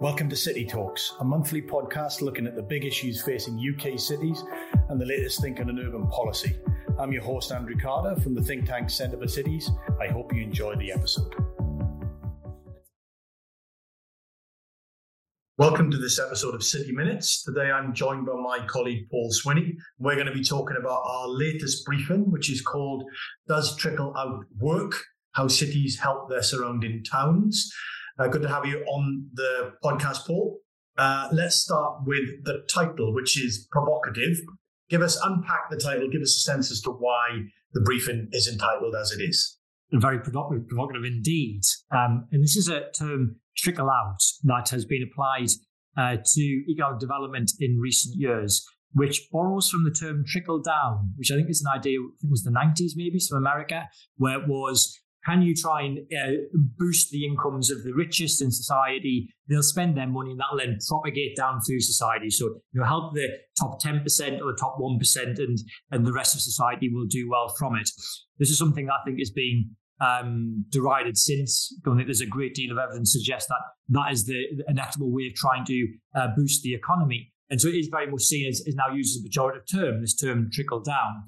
Welcome to City Talks, a monthly podcast looking at the big issues facing UK cities and the latest thinking on urban policy. I'm your host, Andrew Carter from the think tank Centre for Cities. I hope you enjoy the episode. Welcome to this episode of City Minutes. Today I'm joined by my colleague Paul Swinney. We're going to be talking about our latest briefing, which is called Does Trickle Out Work? How Cities Help Their Surrounding Towns. Uh, good to have you on the podcast, Paul. Uh, let's start with the title, which is provocative. Give us, unpack the title, give us a sense as to why the briefing is entitled as it is. Very provocative, provocative indeed. Um, and this is a term, trickle out, that has been applied uh, to economic development in recent years, which borrows from the term trickle down, which I think is an idea, I it was the 90s maybe, from America, where it was can you try and uh, boost the incomes of the richest in society? They'll spend their money and that'll then propagate down through society. So, you know, help the top 10% or the top 1% and, and the rest of society will do well from it. This is something I think has been um, derided since. I think there's a great deal of evidence suggests that that is the, the inevitable way of trying to uh, boost the economy. And so it is very much seen as, is now used as a pejorative term, this term trickle down.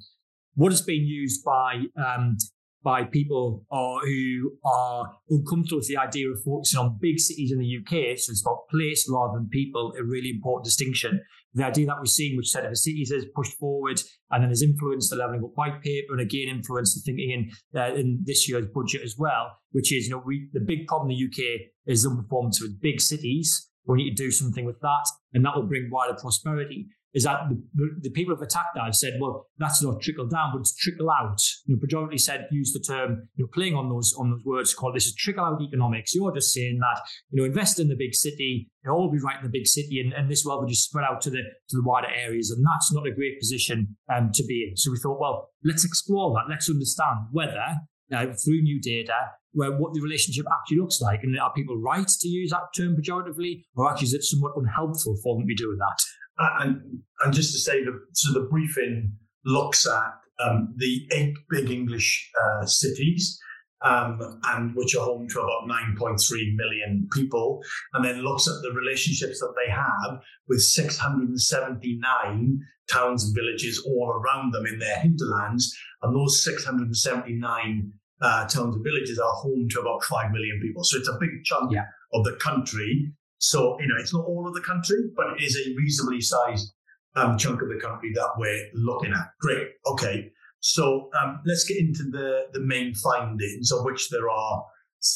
What has been used by um, by people or who are uncomfortable with the idea of focusing on big cities in the UK. So it's about place rather than people, a really important distinction. The idea that we've seen, which Centre for Cities has pushed forward and then has influenced the levelling up white paper and again influenced the thinking in, uh, in this year's budget as well, which is, you know, we, the big problem in the UK is underperformance with big cities. We need to do something with that, and that will bring wider prosperity is that the, the, people who've attacked that have said, well, that's not trickle down, but it's trickle out. You know, predominantly said, use the term, you know, playing on those on those words called this is trickle out economics. You're just saying that, you know, invest in the big city, you'll all be right in the big city, and, and this wealth will just spread out to the to the wider areas. And that's not a great position um, to be in. So we thought, well, let's explore that. Let's understand whether uh, through new data where what the relationship actually looks like. And are people right to use that term pejoratively, or actually is it somewhat unhelpful for them to be doing that? And and just to say that so the briefing looks at um, the eight big English uh, cities. Um, and which are home to about 9.3 million people, and then looks at the relationships that they have with 679 towns and villages all around them in their hinterlands. And those 679 uh, towns and villages are home to about 5 million people. So it's a big chunk yeah. of the country so, you know, it's not all of the country, but it is a reasonably sized um, chunk of the country that we're looking at. Great. Okay. So um, let's get into the, the main findings, of which there are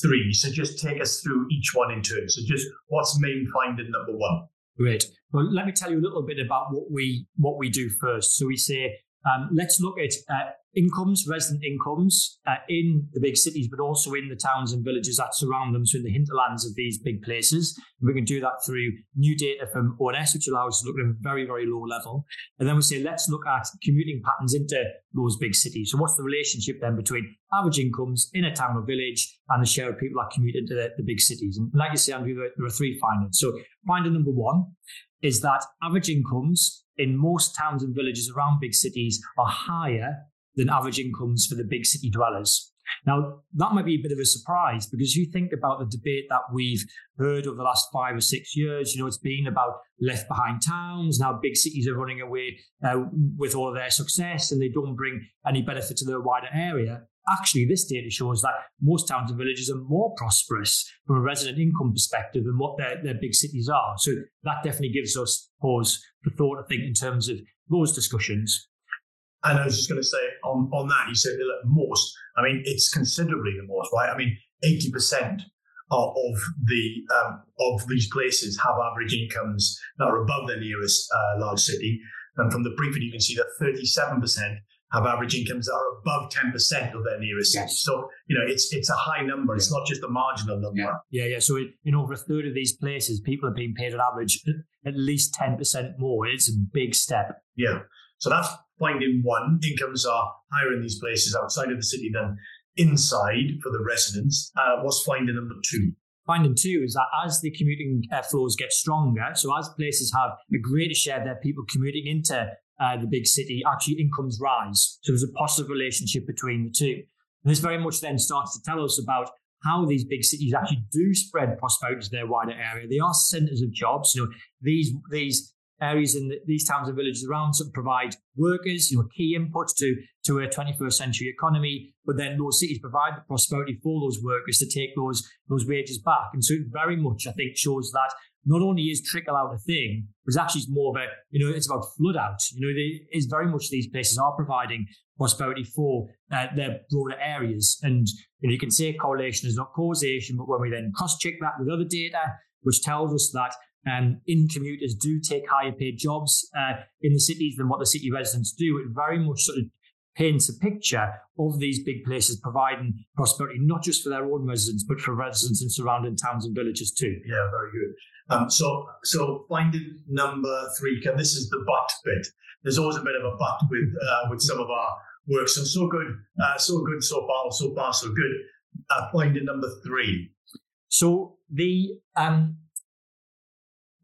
three. So just take us through each one in turn. So just what's main finding number one? Great. Well, let me tell you a little bit about what we what we do first. So we say um, let's look at uh, incomes, resident incomes uh, in the big cities, but also in the towns and villages that surround them, so in the hinterlands of these big places. And we can do that through new data from ONS, which allows us to look at a very, very low level. And then we say, let's look at commuting patterns into those big cities. So what's the relationship then between average incomes in a town or village and the share of people that commute into the, the big cities? And like you say, Andrew, there are three findings. So finding number one is that average incomes in most towns and villages around big cities are higher than average incomes for the big city dwellers. Now, that might be a bit of a surprise because if you think about the debate that we've heard over the last five or six years. You know, it's been about left behind towns. Now, big cities are running away uh, with all of their success and they don't bring any benefit to the wider area actually, this data shows that most towns and villages are more prosperous from a resident income perspective than what their, their big cities are. So that definitely gives us pause for thought, I think, in terms of those discussions. And I was just going to say on, on that, you said most. I mean, it's considerably the most, right? I mean, 80% of the um, of these places have average incomes that are above their nearest uh, large city. And from the briefing, you can see that 37% have average incomes that are above 10% of their nearest yes. city. So, you know, it's it's a high number. It's not just a marginal number. Yeah, yeah. yeah. So in over a third of these places, people are being paid on average at least 10% more. It's a big step. Yeah. So that's finding one. Incomes are higher in these places outside of the city than inside for the residents. Uh, what's finding number two? Finding two is that as the commuting uh, flows get stronger, so as places have a greater share of their people commuting into uh, the big city, actually incomes rise. So there's a positive relationship between the two. And this very much then starts to tell us about how these big cities actually do spread prosperity to their wider area. They are centres of jobs. You know, these these areas in the, these towns and villages around of provide workers, you know, key inputs to to a 21st century economy. But then those cities provide the prosperity for those workers to take those those wages back. And so it very much, I think, shows that not only is trickle out a thing, but it's actually more of a, you know, it's about flood out. You know, it is very much these places are providing prosperity for uh, their broader areas. And you, know, you can say correlation is not causation, but when we then cross check that with other data, which tells us that um, in commuters do take higher paid jobs uh, in the cities than what the city residents do, it very much sort of paints a picture of these big places providing prosperity, not just for their own residents, but for residents in surrounding towns and villages too. Yeah, very good. Um, so, so finding number three, this is the but bit. There's always a bit of a but with uh, with some of our work. So, so good, uh, so good so far, so far, so good. Uh, finding number three. So the um,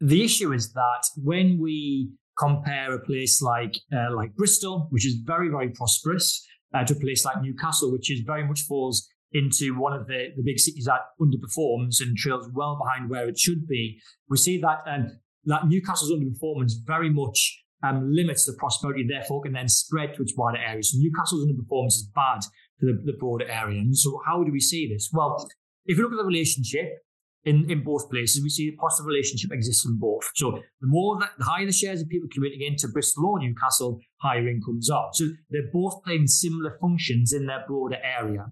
the issue is that when we compare a place like uh, like Bristol, which is very very prosperous, uh, to a place like Newcastle, which is very much falls into one of the, the big cities that underperforms and trails well behind where it should be. We see that um, that Newcastle's underperformance very much um, limits the prosperity, therefore can then spread to its wider areas. So Newcastle's underperformance is bad for the, the broader area. And so how do we see this? Well, if you look at the relationship in, in both places, we see a positive relationship exists in both. So the more that the higher the shares of people commuting into Bristol or Newcastle, higher incomes are. So they're both playing similar functions in their broader area.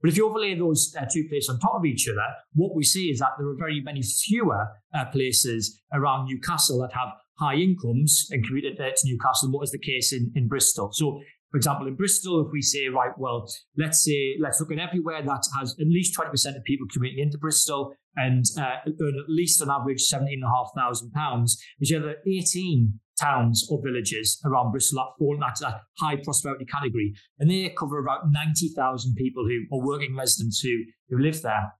But if you overlay those uh, two places on top of each other, what we see is that there are very many fewer uh, places around Newcastle that have high incomes and commuted uh, to Newcastle than what is the case in, in Bristol. So for example, in Bristol, if we say, right, well, let's say, let's look at everywhere that has at least 20% of people commuting into Bristol and uh, earn at least an average £17,500, which are the 18 towns or villages around Bristol that fall into that high prosperity category. And they cover about 90,000 people who are working residents who, who live there.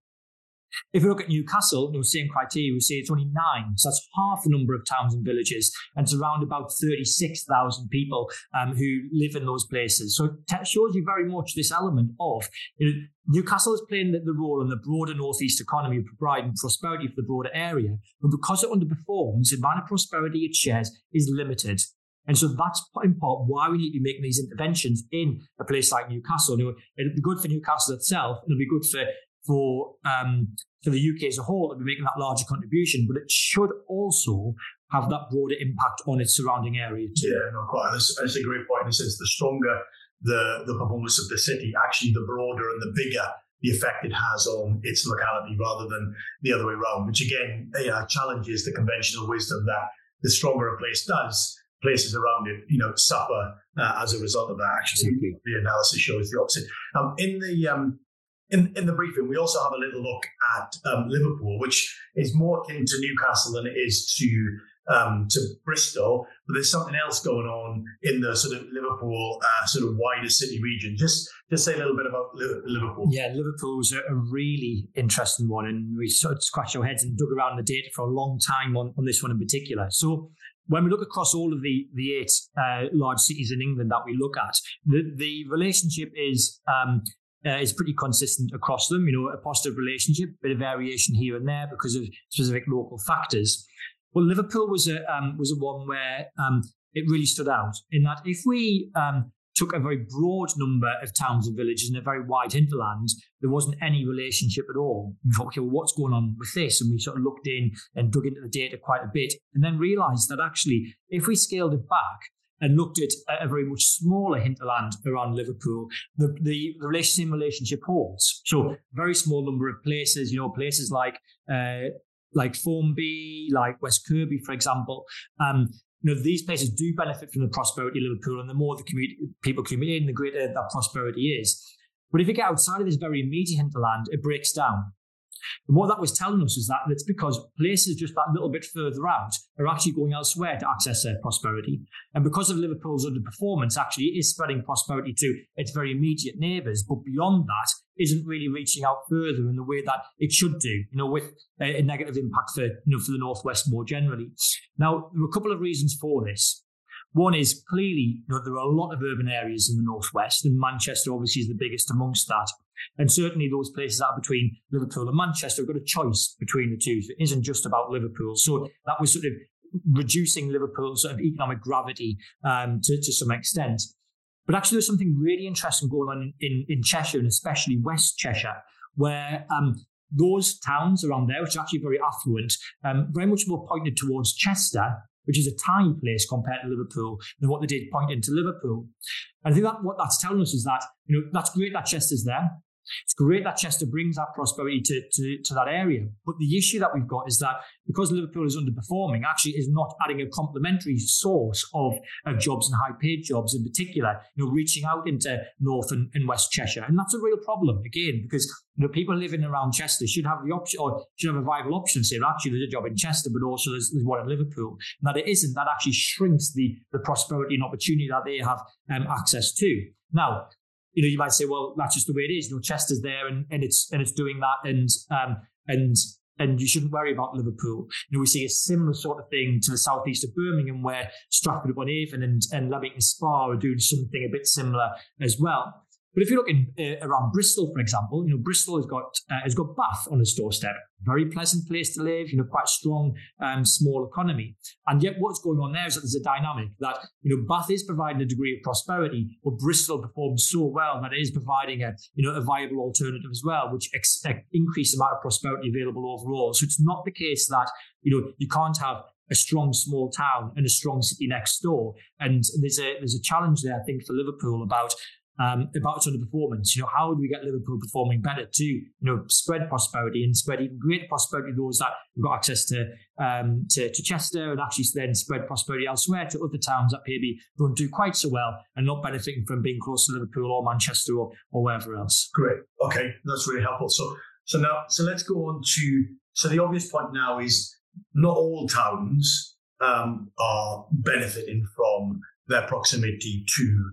If we look at Newcastle, the same criteria, we see it's only nine. So that's half the number of towns and villages. And it's around about 36,000 people um, who live in those places. So it shows you very much this element of you know, Newcastle is playing the, the role in the broader northeast economy of providing prosperity for the broader area. But because it underperforms, the amount of prosperity it shares is limited. And so that's in part why we need to be making these interventions in a place like Newcastle. It'll be good for Newcastle itself. It'll be good for for um, for the UK as a whole to be making that larger contribution, but it should also have that broader impact on its surrounding area too. Yeah, no, quite. That's, that's a great point. In a sense, the stronger the the performance of the city, actually, the broader and the bigger the effect it has on its locality rather than the other way around. Which again, yeah, challenges the conventional wisdom that the stronger a place does, places around it, you know, suffer uh, as a result of that. Actually, Absolutely. the analysis shows the opposite. Um, in the um, in, in the briefing, we also have a little look at um, Liverpool, which is more akin to Newcastle than it is to um, to Bristol. But there's something else going on in the sort of Liverpool uh, sort of wider city region. Just just say a little bit about Liverpool. Yeah, Liverpool's a, a really interesting one, and we sort of scratched our heads and dug around the data for a long time on, on this one in particular. So when we look across all of the the eight uh, large cities in England that we look at, the the relationship is um, uh, is pretty consistent across them. You know, a positive relationship, bit of variation here and there because of specific local factors. Well, Liverpool was a um, was a one where um, it really stood out in that if we um, took a very broad number of towns and villages in a very wide hinterland, there wasn't any relationship at all. We thought, okay, well, what's going on with this? And we sort of looked in and dug into the data quite a bit, and then realised that actually, if we scaled it back and looked at a very much smaller hinterland around Liverpool, the, the, the relationship relationship holds. So very small number of places, you know, places like uh, like Formby, like West Kirby, for example. Um, you know, these places do benefit from the prosperity of Liverpool, and the more the community, people commute in, the greater that prosperity is. But if you get outside of this very immediate hinterland, it breaks down. And what that was telling us is that it's because places just that little bit further out are actually going elsewhere to access their prosperity. And because of Liverpool's underperformance, actually it is spreading prosperity to its very immediate neighbours. But beyond that, isn't really reaching out further in the way that it should do, you know, with a, negative impact for, you know, for the Northwest more generally. Now, there are a couple of reasons for this. One is clearly you know, there are a lot of urban areas in the northwest, and Manchester obviously is the biggest amongst that. And certainly those places are between Liverpool and Manchester have got a choice between the two. So It isn't just about Liverpool. So that was sort of reducing Liverpool's sort of economic gravity um, to, to some extent. But actually, there's something really interesting going on in, in Cheshire and especially West Cheshire, where um, those towns around there, which are actually very affluent, um, very much more pointed towards Chester, which is a tiny place compared to Liverpool, than what they did point into Liverpool. And I think that what that's telling us is that, you know, that's great that Chester's there. It's great that Chester brings that prosperity to, to, to, that area. But the issue that we've got is that because Liverpool is underperforming, actually is not adding a complementary source of, of jobs and high paid jobs in particular, you know, reaching out into North and, and West Cheshire. And that's a real problem, again, because you know, people living around Chester should have the option or should have a viable option to say, well, actually, there's a job in Chester, but also there's, there's one in Liverpool. And that it isn't, that actually shrinks the, the prosperity and opportunity that they have um, access to. Now, you know, you might say, well, that's just the way it is. You know, Chester's there and, and it's and it's doing that, and um, and and you shouldn't worry about Liverpool. You know, we see a similar sort of thing to the southeast of Birmingham, where Stratford upon Avon and and Leamington Spa are doing something a bit similar as well. But if you look in uh, around Bristol, for example, you know Bristol has got uh, has got Bath on its doorstep. Very pleasant place to live. You know, quite strong, um, small economy. And yet, what's going on there is that there's a dynamic that you know Bath is providing a degree of prosperity, but Bristol performs so well that it is providing a you know a viable alternative as well, which expect increase the amount of prosperity available overall. So it's not the case that you know you can't have a strong small town and a strong city next door. And there's a there's a challenge there, I think, for Liverpool about um, about its underperformance. You know, how do we get Liverpool performing better to, you know, spread prosperity and spread even greater prosperity those that have got access to, um, to, to Chester and actually then spread prosperity elsewhere to other towns that maybe don't do quite so well and not benefiting from being close to Liverpool or Manchester or, or wherever else. Great. Okay, that's really helpful. So, so now, so let's go on to, so the obvious point now is not all towns um, are benefiting from their proximity to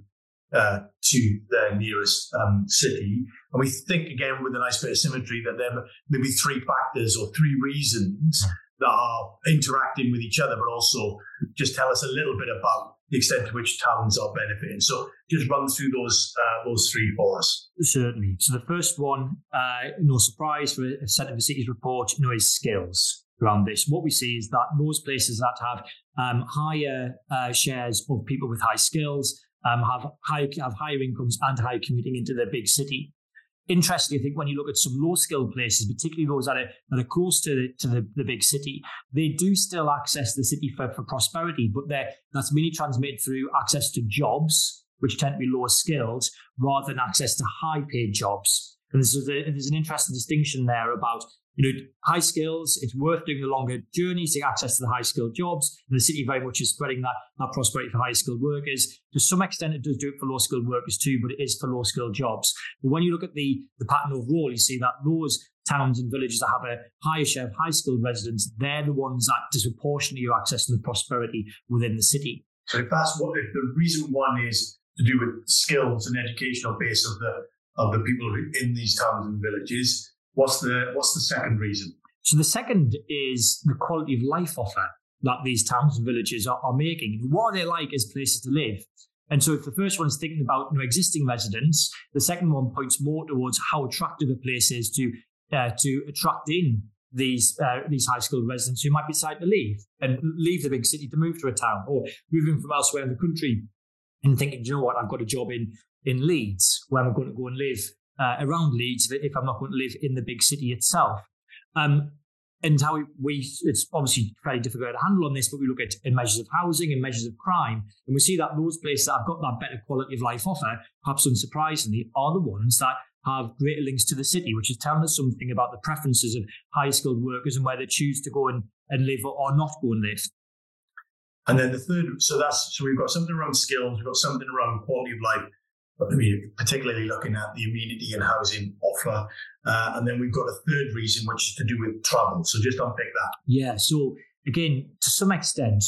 uh, to their nearest um, city. And we think again with a nice bit of symmetry that there may be three factors or three reasons that are interacting with each other, but also just tell us a little bit about the extent to which towns are benefiting. So just run through those uh, those three for us. Certainly. So the first one, uh, no surprise for a Centre for Cities report, you know, is skills around this. What we see is that those places that have um, higher uh, shares of people with high skills um, have high have higher incomes and higher commuting into the big city. Interestingly, I think when you look at some low skilled places, particularly those that are, that are close to, the, to the, the big city, they do still access the city for, for prosperity, but that's mainly transmitted through access to jobs, which tend to be lower skilled, rather than access to high paid jobs. And there's, a, there's an interesting distinction there about you know, high skills, it's worth doing the longer journeys to get access to the high skilled jobs. And the city very much is spreading that, that prosperity for high skilled workers. To some extent, it does do it for low skilled workers too, but it is for low skilled jobs. But when you look at the, the pattern overall, you see that those towns and villages that have a higher share of high skilled residents, they're the ones that disproportionately are accessing the prosperity within the city. So if that's what, if the reason one is to do with skills and educational base of the of the people in these towns and villages, What's the what's the second reason? So the second is the quality of life offer that these towns and villages are, are making. What are they like as places to live? And so if the first one is thinking about you know, existing residents, the second one points more towards how attractive a place is to uh, to attract in these uh, these high school residents who might be to leave and leave the big city to move to a town or moving from elsewhere in the country and thinking, you know what, I've got a job in in Leeds where I'm going to go and live uh, around Leeds if I'm not going to live in the big city itself. Um, and how we, we, it's obviously fairly difficult to handle on this, but we look at measures of housing and measures of crime, and we see that those places that have got that better quality of life offer, perhaps unsurprisingly, are the ones that have greater links to the city, which is telling us something about the preferences of high skilled workers and where they choose to go and, and live or not go and live. And then the third, so that's so we've got something around skills, we've got something around quality of life, Mean, particularly looking at the amenity and housing offer. Uh, and then we've got a third reason, which is to do with travel. So just unpick that. Yeah. So again, to some extent,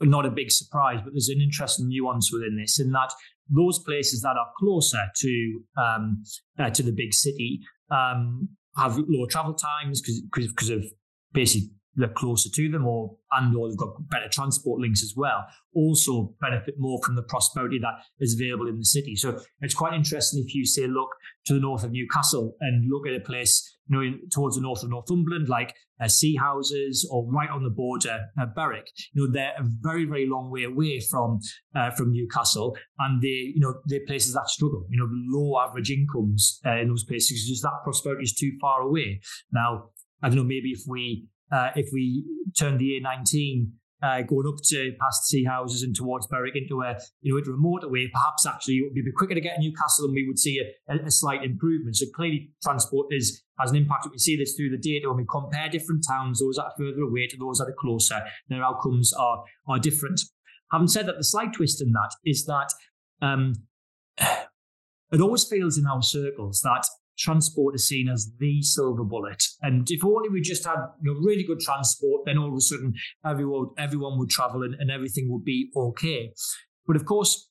not a big surprise, but there's an interesting nuance within this in that those places that are closer to um, uh, to the big city um, have lower travel times because of basically they're closer to them or and or they've got better transport links as well also benefit more from the prosperity that is available in the city. So it's quite interesting if you say look to the north of newcastle and look at a place you know towards the north of northumberland like uh, Seahouses or right on the border uh, berwick. You know they're a very very long way away from uh, from newcastle and they you know they're places that struggle. You know low average incomes uh, in those places just that prosperity is too far away. Now I don't know, maybe if we uh, if we turn the A19 uh, going up to past Seahouses and towards Berwick into a you know into a motorway, perhaps actually it would be a quicker to get to Newcastle and we would see a, a, a, slight improvement. So clearly transport is has an impact. We see this through the data when we compare different towns, those that are further away to those that are closer, their outcomes are are different. Having said that, the slight twist in that is that um, it always feels in our circles that transport is seen as the silver bullet. And if only we just had you know, really good transport, then all of a sudden everyone everyone would travel and, and everything would be okay. But of course,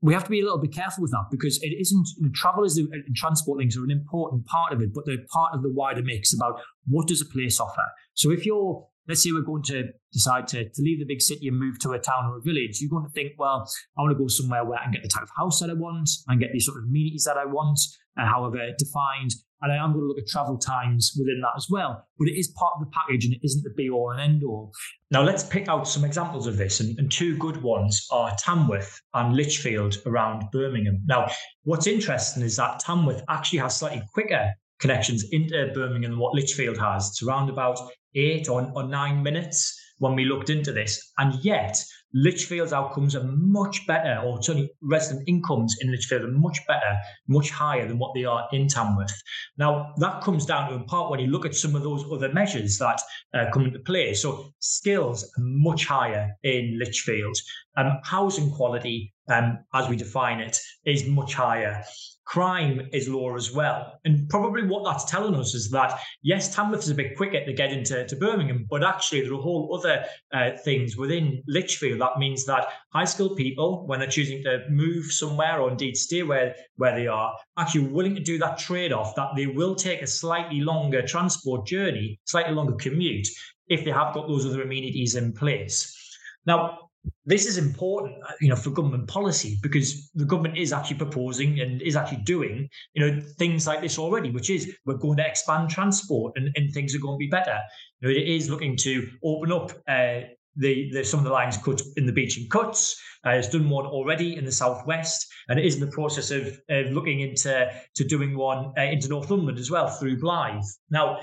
we have to be a little bit careful with that because it isn't you know, and transport links are an important part of it, but they're part of the wider mix about what does a place offer. So if you're let's say we're going to decide to, to leave the big city and move to a town or a village, you're going to think, well, I want to go somewhere where I can get the type of house that I want, and get these sort of amenities that I want, however defined. And I am going to look at travel times within that as well. But it is part of the package and it isn't the be all and end all. Now, let's pick out some examples of this. And, and two good ones are Tamworth and Lichfield around Birmingham. Now, what's interesting is that Tamworth actually has slightly quicker connections into Birmingham than what Lichfield has. It's around about eight or, or nine minutes when we looked into this. And yet, Lichfield's outcomes are much better, or certainly resident incomes in Lichfield are much better, much higher than what they are in Tamworth. Now, that comes down to in part when you look at some of those other measures that uh, come into play. So, skills are much higher in Lichfield. Um, housing quality, um, as we define it, is much higher crime is lower as well. And probably what that's telling us is that, yes, Tamworth is a bit quicker to get into to Birmingham, but actually there are whole other uh, things within Lichfield that means that high skilled people, when they're choosing to move somewhere or indeed stay where, where they are, actually willing to do that trade off, that they will take a slightly longer transport journey, slightly longer commute, if they have got those other amenities in place. Now, this is important, you know, for government policy because the government is actually proposing and is actually doing, you know, things like this already, which is we're going to expand transport and, and things are going to be better. You know, it is looking to open up uh, the, the some of the lines cut in the Beeching cuts. Uh, it's done one already in the southwest, and it is in the process of, of looking into to doing one uh, into Northumberland as well through Blyth. Now,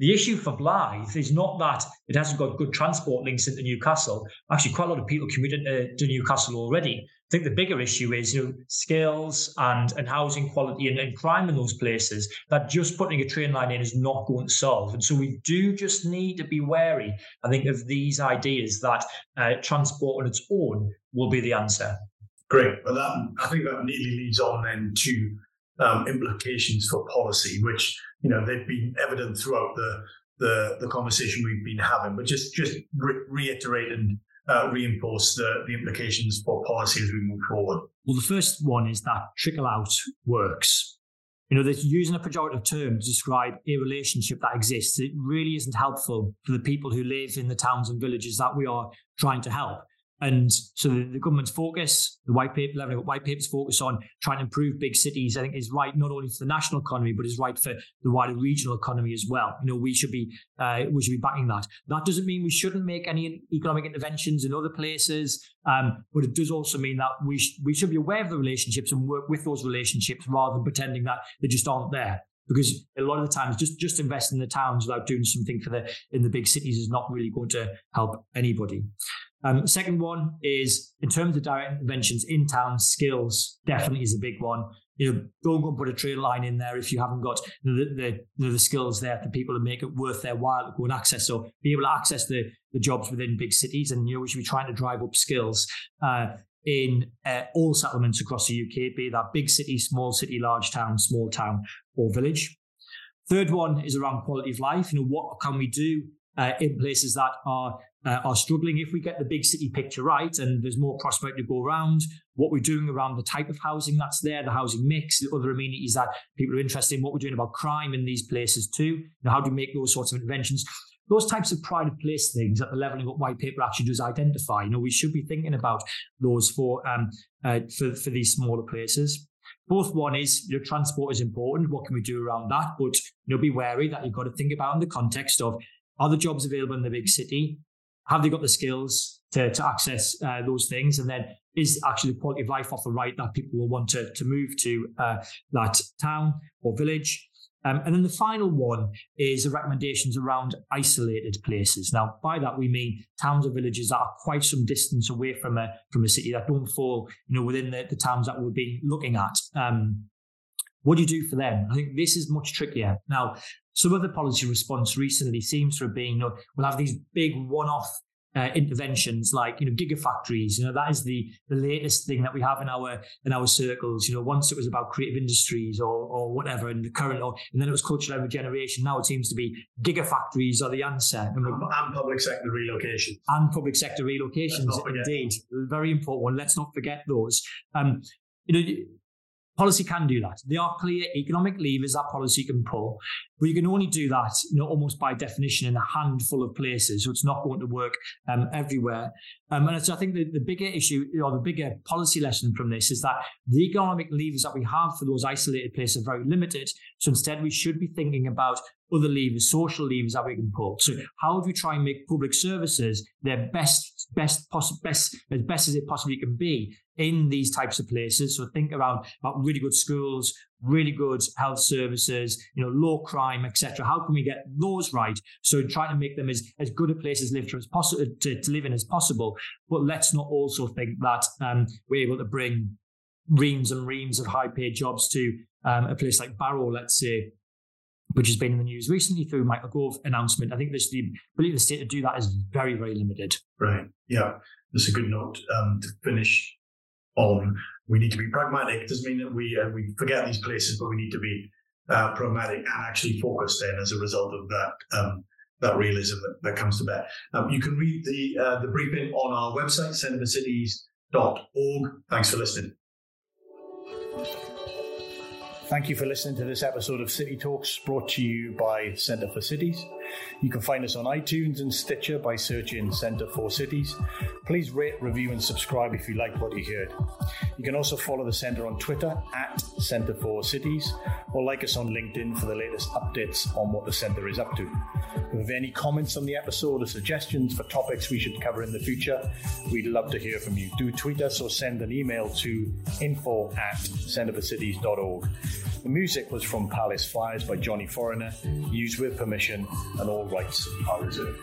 the issue for Blyth is not that it hasn't got good transport links into Newcastle. Actually, quite a lot of people commute into to Newcastle already. I think the bigger issue is you know skills and, and housing quality and, and crime in those places that just putting a train line in is not going to solve. And so we do just need to be wary, I think, of these ideas that uh, transport on its own will be the answer. Great. Well, that, I think that neatly leads on then to um, implications for policy, which you know they've been evident throughout the the, the conversation we've been having. But just just re- reiterate and uh, reinforce the, the implications for policy as we move forward. Well, the first one is that trickle out works. You know, they're using a pejorative term to describe a relationship that exists. It really isn't helpful for the people who live in the towns and villages that we are trying to help. And so the, the, government's focus, the white paper, white paper's focus on trying to improve big cities, I think is right not only for the national economy, but is right for the wider regional economy as well. You know, we should be uh, we should be backing that. That doesn't mean we shouldn't make any economic interventions in other places, um, but it does also mean that we sh- we should be aware of the relationships and work with those relationships rather than pretending that they just aren't there because a lot of the times just just investing in the towns without doing something for the in the big cities is not really going to help anybody. Um, second one is in terms of direct interventions in town, skills definitely is a big one. You know, don't go and put a train line in there if you haven't got the, the, the, the skills there for people to make it worth their while to go and access. So be able to access the, the jobs within big cities, and you know we should be trying to drive up skills. Uh, in uh, all settlements across the UK, be that big city, small city, large town, small town, or village. Third one is around quality of life. You know, what can we do uh, in places that are uh, are struggling. If we get the big city picture right and there's more prospect to go around, what we're doing around the type of housing that's there, the housing mix, the other amenities that people are interested in, what we're doing about crime in these places too. You know, how do we make those sorts of interventions? Those types of pride of place things at the level of what white paper actually does identify. You know, we should be thinking about those for um, uh, for, for these smaller places. Both one is your transport is important. What can we do around that? But you know, be wary that you've got to think about in the context of are the jobs available in the big city? Have they got the skills to, to access uh, those things? And then is actually the quality of life offer right that people will want to, to move to uh, that town or village? Um, and then the final one is the recommendations around isolated places. Now, by that we mean towns or villages that are quite some distance away from a from a city that don't fall, you know, within the, the towns that we've been looking at. Um, what do you do for them? I think this is much trickier. Now, some of the policy response recently seems to have been, you know, we'll have these big one-off uh, interventions like you know gigafactories. You know that is the the latest thing that we have in our in our circles. You know once it was about creative industries or or whatever and the current or and then it was cultural regeneration. Now it seems to be gigafactories are the answer. And, and public sector relocation. And public sector relocations indeed. Very important one. Let's not forget those. Um you know Policy can do that. There are clear economic levers that policy can pull, but you can only do that, you know, almost by definition in a handful of places. So it's not going to work um, everywhere. Um, and so I think the, the bigger issue or the bigger policy lesson from this is that the economic levers that we have for those isolated places are very limited. So instead, we should be thinking about other levers, social levers that we can pull. So how do we try and make public services their best, best, poss- best, as best as it possibly can be in these types of places. So think around about really good schools, really good health services, you know, low crime, etc. How can we get those right? So trying to make them as, as good a place as live to, as possible to, to live in as possible. But let's not also think that um, we're able to bring reams and reams of high paid jobs to um, a place like Barrow, let's say, which has been in the news recently through Michael Gove announcement. I think this, the ability of the state to do that is very, very limited. Right. Yeah. That's a good note um, to finish on. We need to be pragmatic. It doesn't mean that we uh, we forget these places, but we need to be uh, pragmatic and actually focused then as a result of that um, that realism that, that comes to bear. Um, you can read the uh, the briefing on our website, centreforcities.org. Thanks for listening. Thank you for listening to this episode of City Talks brought to you by Centre for Cities. You can find us on iTunes and Stitcher by searching Centre for Cities. Please rate, review, and subscribe if you like what you heard. You can also follow the Centre on Twitter at Centre for Cities or like us on LinkedIn for the latest updates on what the Centre is up to. If you have any comments on the episode or suggestions for topics we should cover in the future, we'd love to hear from you. Do tweet us or send an email to info at centreforcities.org. The music was from Palace Fires by Johnny Foreigner, used with permission, and all rights are reserved.